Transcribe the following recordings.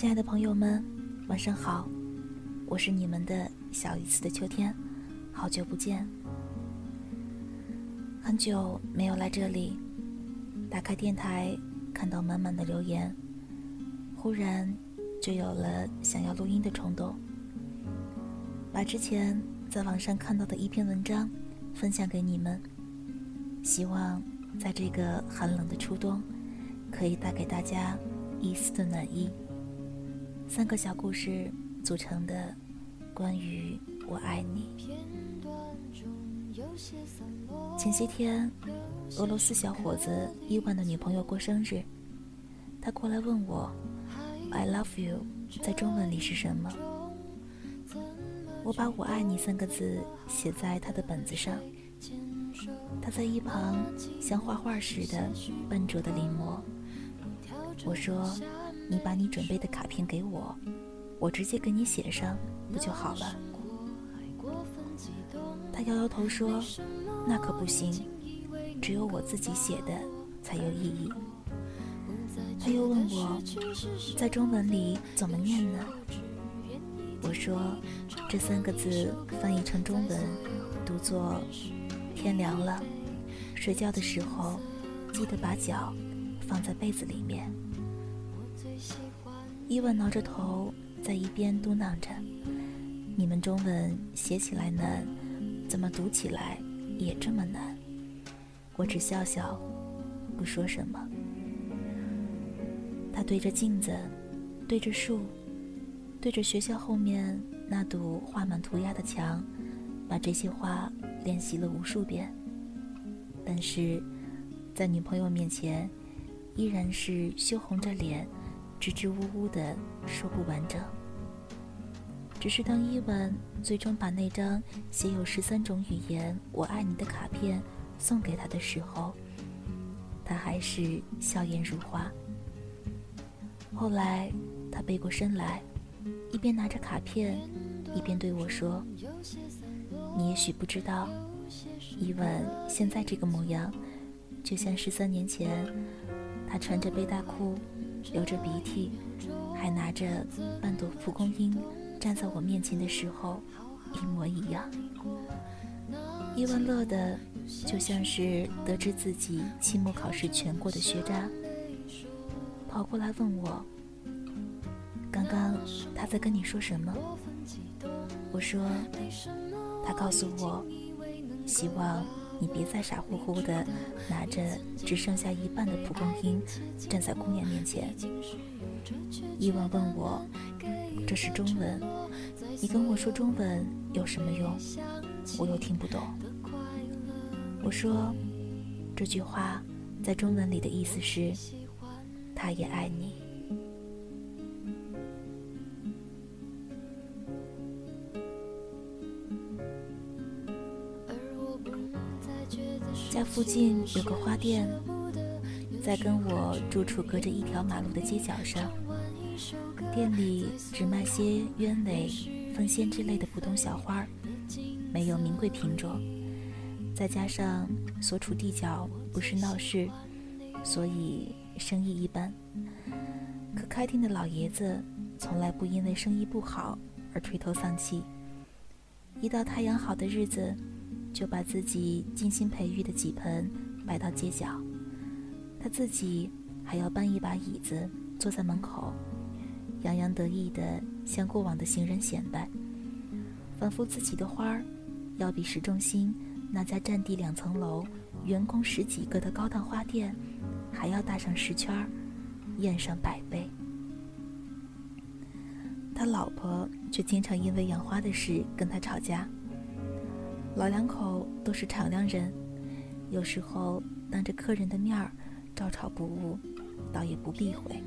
亲爱的朋友们，晚上好，我是你们的小一次的秋天，好久不见，很久没有来这里，打开电台看到满满的留言，忽然就有了想要录音的冲动，把之前在网上看到的一篇文章分享给你们，希望在这个寒冷的初冬，可以带给大家一丝的暖意。三个小故事组成的关于我爱你。前些天，俄罗斯小伙子伊万的女朋友过生日，他过来问我 “I love you” 在中文里是什么。我把我爱你三个字写在他的本子上，他在一旁像画画似的笨拙的临摹。我说。你把你准备的卡片给我，我直接给你写上，不就好了？他摇摇头说：“那可不行，只有我自己写的才有意义。”他又问我，在中文里怎么念呢？我说，这三个字翻译成中文，读作“天凉了，睡觉的时候记得把脚放在被子里面。”伊万挠着头，在一边嘟囔着：“你们中文写起来难，怎么读起来也这么难？”我只笑笑，不说什么。他对着镜子，对着树，对着学校后面那堵画满涂鸦的墙，把这些话练习了无数遍。但是，在女朋友面前，依然是羞红着脸。支支吾吾的说不完整。只是当伊万最终把那张写有十三种语言“我爱你”的卡片送给他的时候，他还是笑颜如花。后来，他背过身来，一边拿着卡片，一边对我说：“你也许不知道，伊万现在这个模样，就像十三年前，他穿着背带裤。”流着鼻涕，还拿着半朵蒲公英站在我面前的时候，一模一样。伊万乐的就像是得知自己期末考试全过的学渣，跑过来问我：“刚刚他在跟你说什么？”我说：“他告诉我，希望。”你别再傻乎乎的拿着只剩下一半的蒲公英站在姑娘面前。伊万问我：“这是中文，你跟我说中文有什么用？我又听不懂。”我说：“这句话在中文里的意思是，他也爱你。”家附近有个花店，在跟我住处隔着一条马路的街角上。店里只卖些鸢尾、凤仙之类的普通小花，没有名贵品种。再加上所处地角不是闹市，所以生意一般。可开店的老爷子从来不因为生意不好而垂头丧气。一到太阳好的日子。就把自己精心培育的几盆摆到街角，他自己还要搬一把椅子坐在门口，洋洋得意地向过往的行人显摆，仿佛自己的花儿要比市中心那家占地两层楼、员工十几个的高档花店还要大上十圈儿，艳上百倍。他老婆却经常因为养花的事跟他吵架。老两口都是敞亮人，有时候当着客人的面儿照吵不误，倒也不避讳。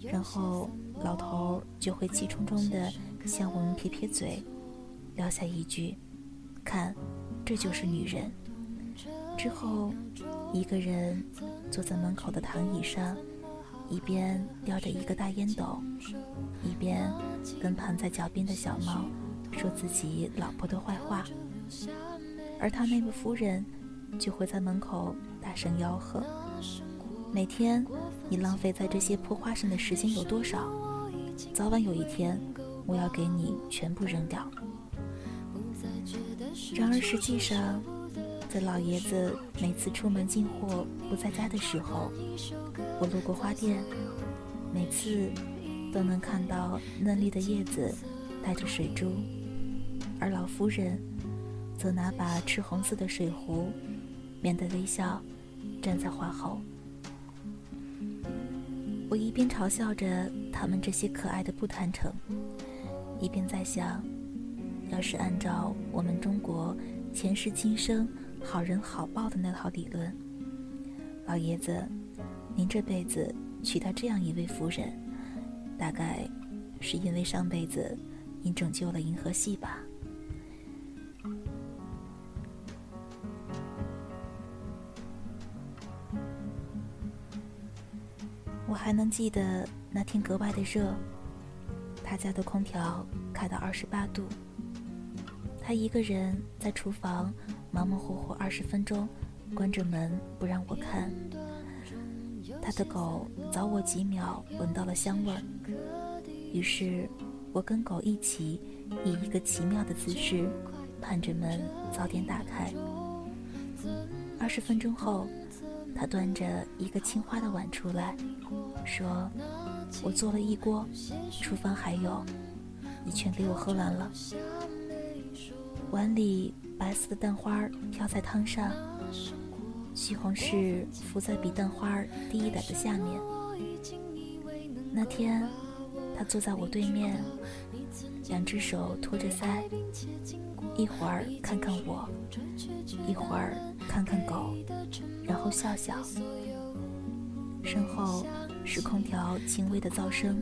然后老头就会气冲冲地向我们撇撇嘴，撂下一句：“看，这就是女人。”之后，一个人坐在门口的躺椅上，一边叼着一个大烟斗，一边跟躺在脚边的小猫。说自己老婆的坏话，而他那位夫人就会在门口大声吆喝。每天你浪费在这些破花上的时间有多少？早晚有一天，我要给你全部扔掉。然而实际上，在老爷子每次出门进货不在家的时候，我路过花店，每次都能看到嫩绿的叶子带着水珠，而老夫人则拿把赤红色的水壶，面带微笑站在花后。我一边嘲笑着他们这些可爱的不坦诚，一边在想：要是按照我们中国前世今生好人好报的那套理论，老爷子，您这辈子娶到这样一位夫人，大概是因为上辈子您拯救了银河系吧。我还能记得那天格外的热，他家的空调开到二十八度。他一个人在厨房忙忙活活二十分钟，关着门不让我看。他的狗早我几秒闻到了香味儿，于是我跟狗一起以一个奇妙的姿势盼着门早点打开。二十分钟后。他端着一个青花的碗出来，说：“我做了一锅，厨房还有，你全给我喝完了。”碗里白色的蛋花飘在汤上，西红柿浮在比蛋花低一点的下面。那天，他坐在我对面，两只手托着腮，一会儿看看我，一会儿看看狗。然后笑笑，身后是空调轻微的噪声，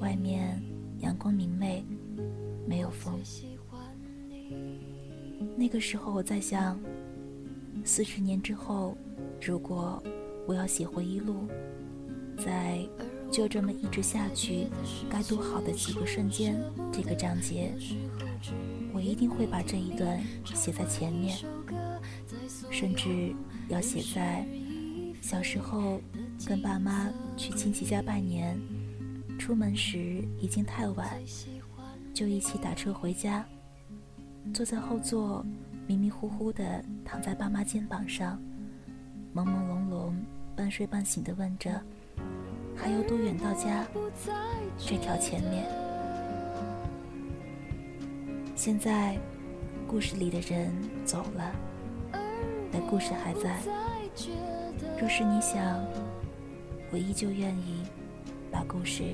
外面阳光明媚，没有风。那个时候我在想，四十年之后，如果我要写回忆录，在就这么一直下去该多好的几个瞬间这个章节，我一定会把这一段写在前面，甚至。要写在小时候跟爸妈去亲戚家拜年，出门时已经太晚，就一起打车回家，坐在后座，迷迷糊糊的躺在爸妈肩膀上，朦朦胧胧、半睡半醒的问着：“还有多远到家？”这条前面，现在故事里的人走了。但故事还在。若是你想，我依旧愿意把故事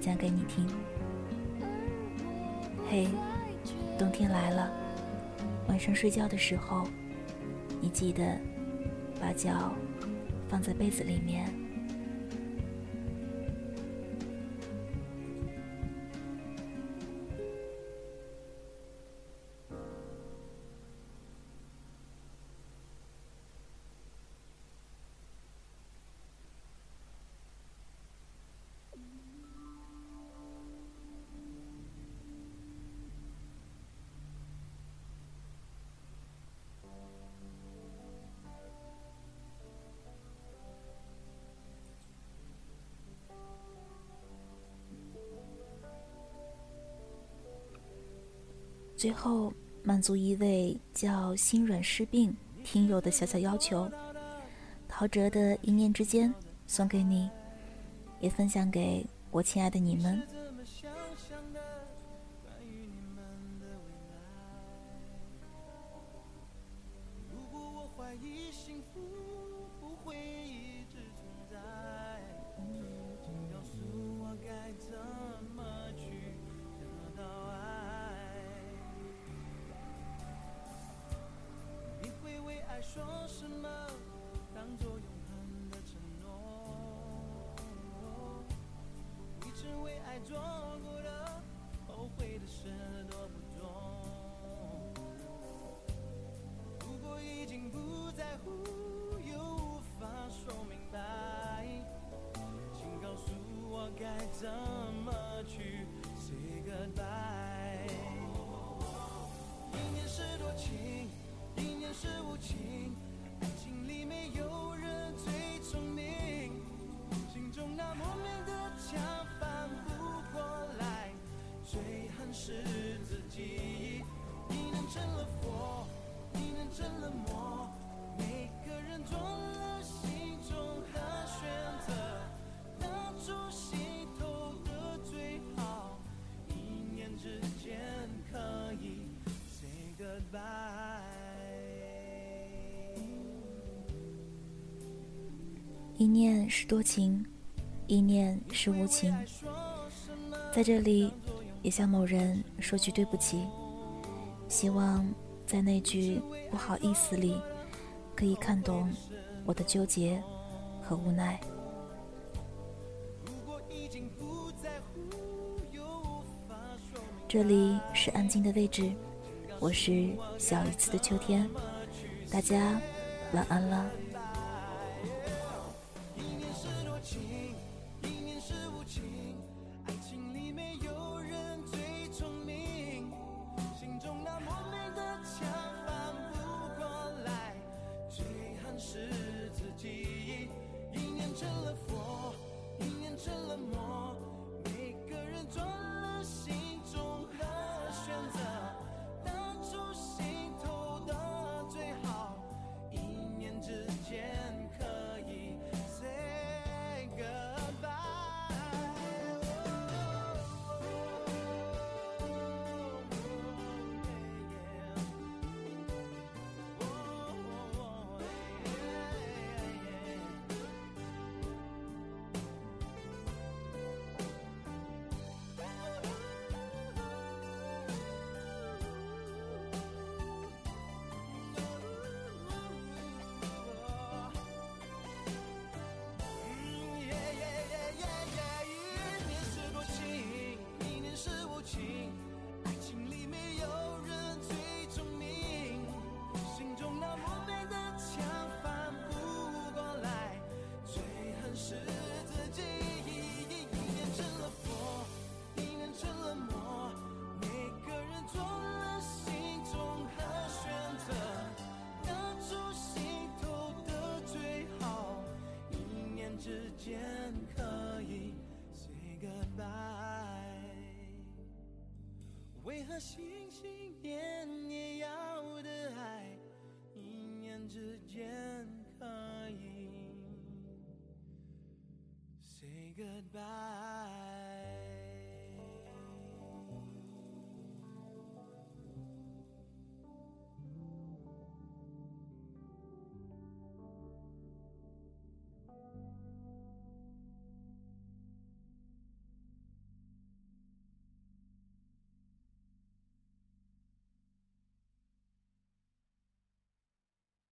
讲给你听。嘿，冬天来了，晚上睡觉的时候，你记得把脚放在被子里面。最后满足一位叫心软失病听友的小小要求，陶喆的一念之间送给你，也分享给我亲爱的你们。怀疑幸福。说什么当作永恒的承诺你曾为爱做过的后悔的事多不多如果已经不在乎又无法说明白请告诉我该怎么去 say goodbye 一念是多情一念是无情。一念是多情，一念是无情。在这里，也向某人说句对不起。希望在那句不好意思里，可以看懂我的纠结和无奈。这里是安静的位置，我是小一次的秋天，大家晚安了。为何心心念念要的爱，一念之间可以 say goodbye？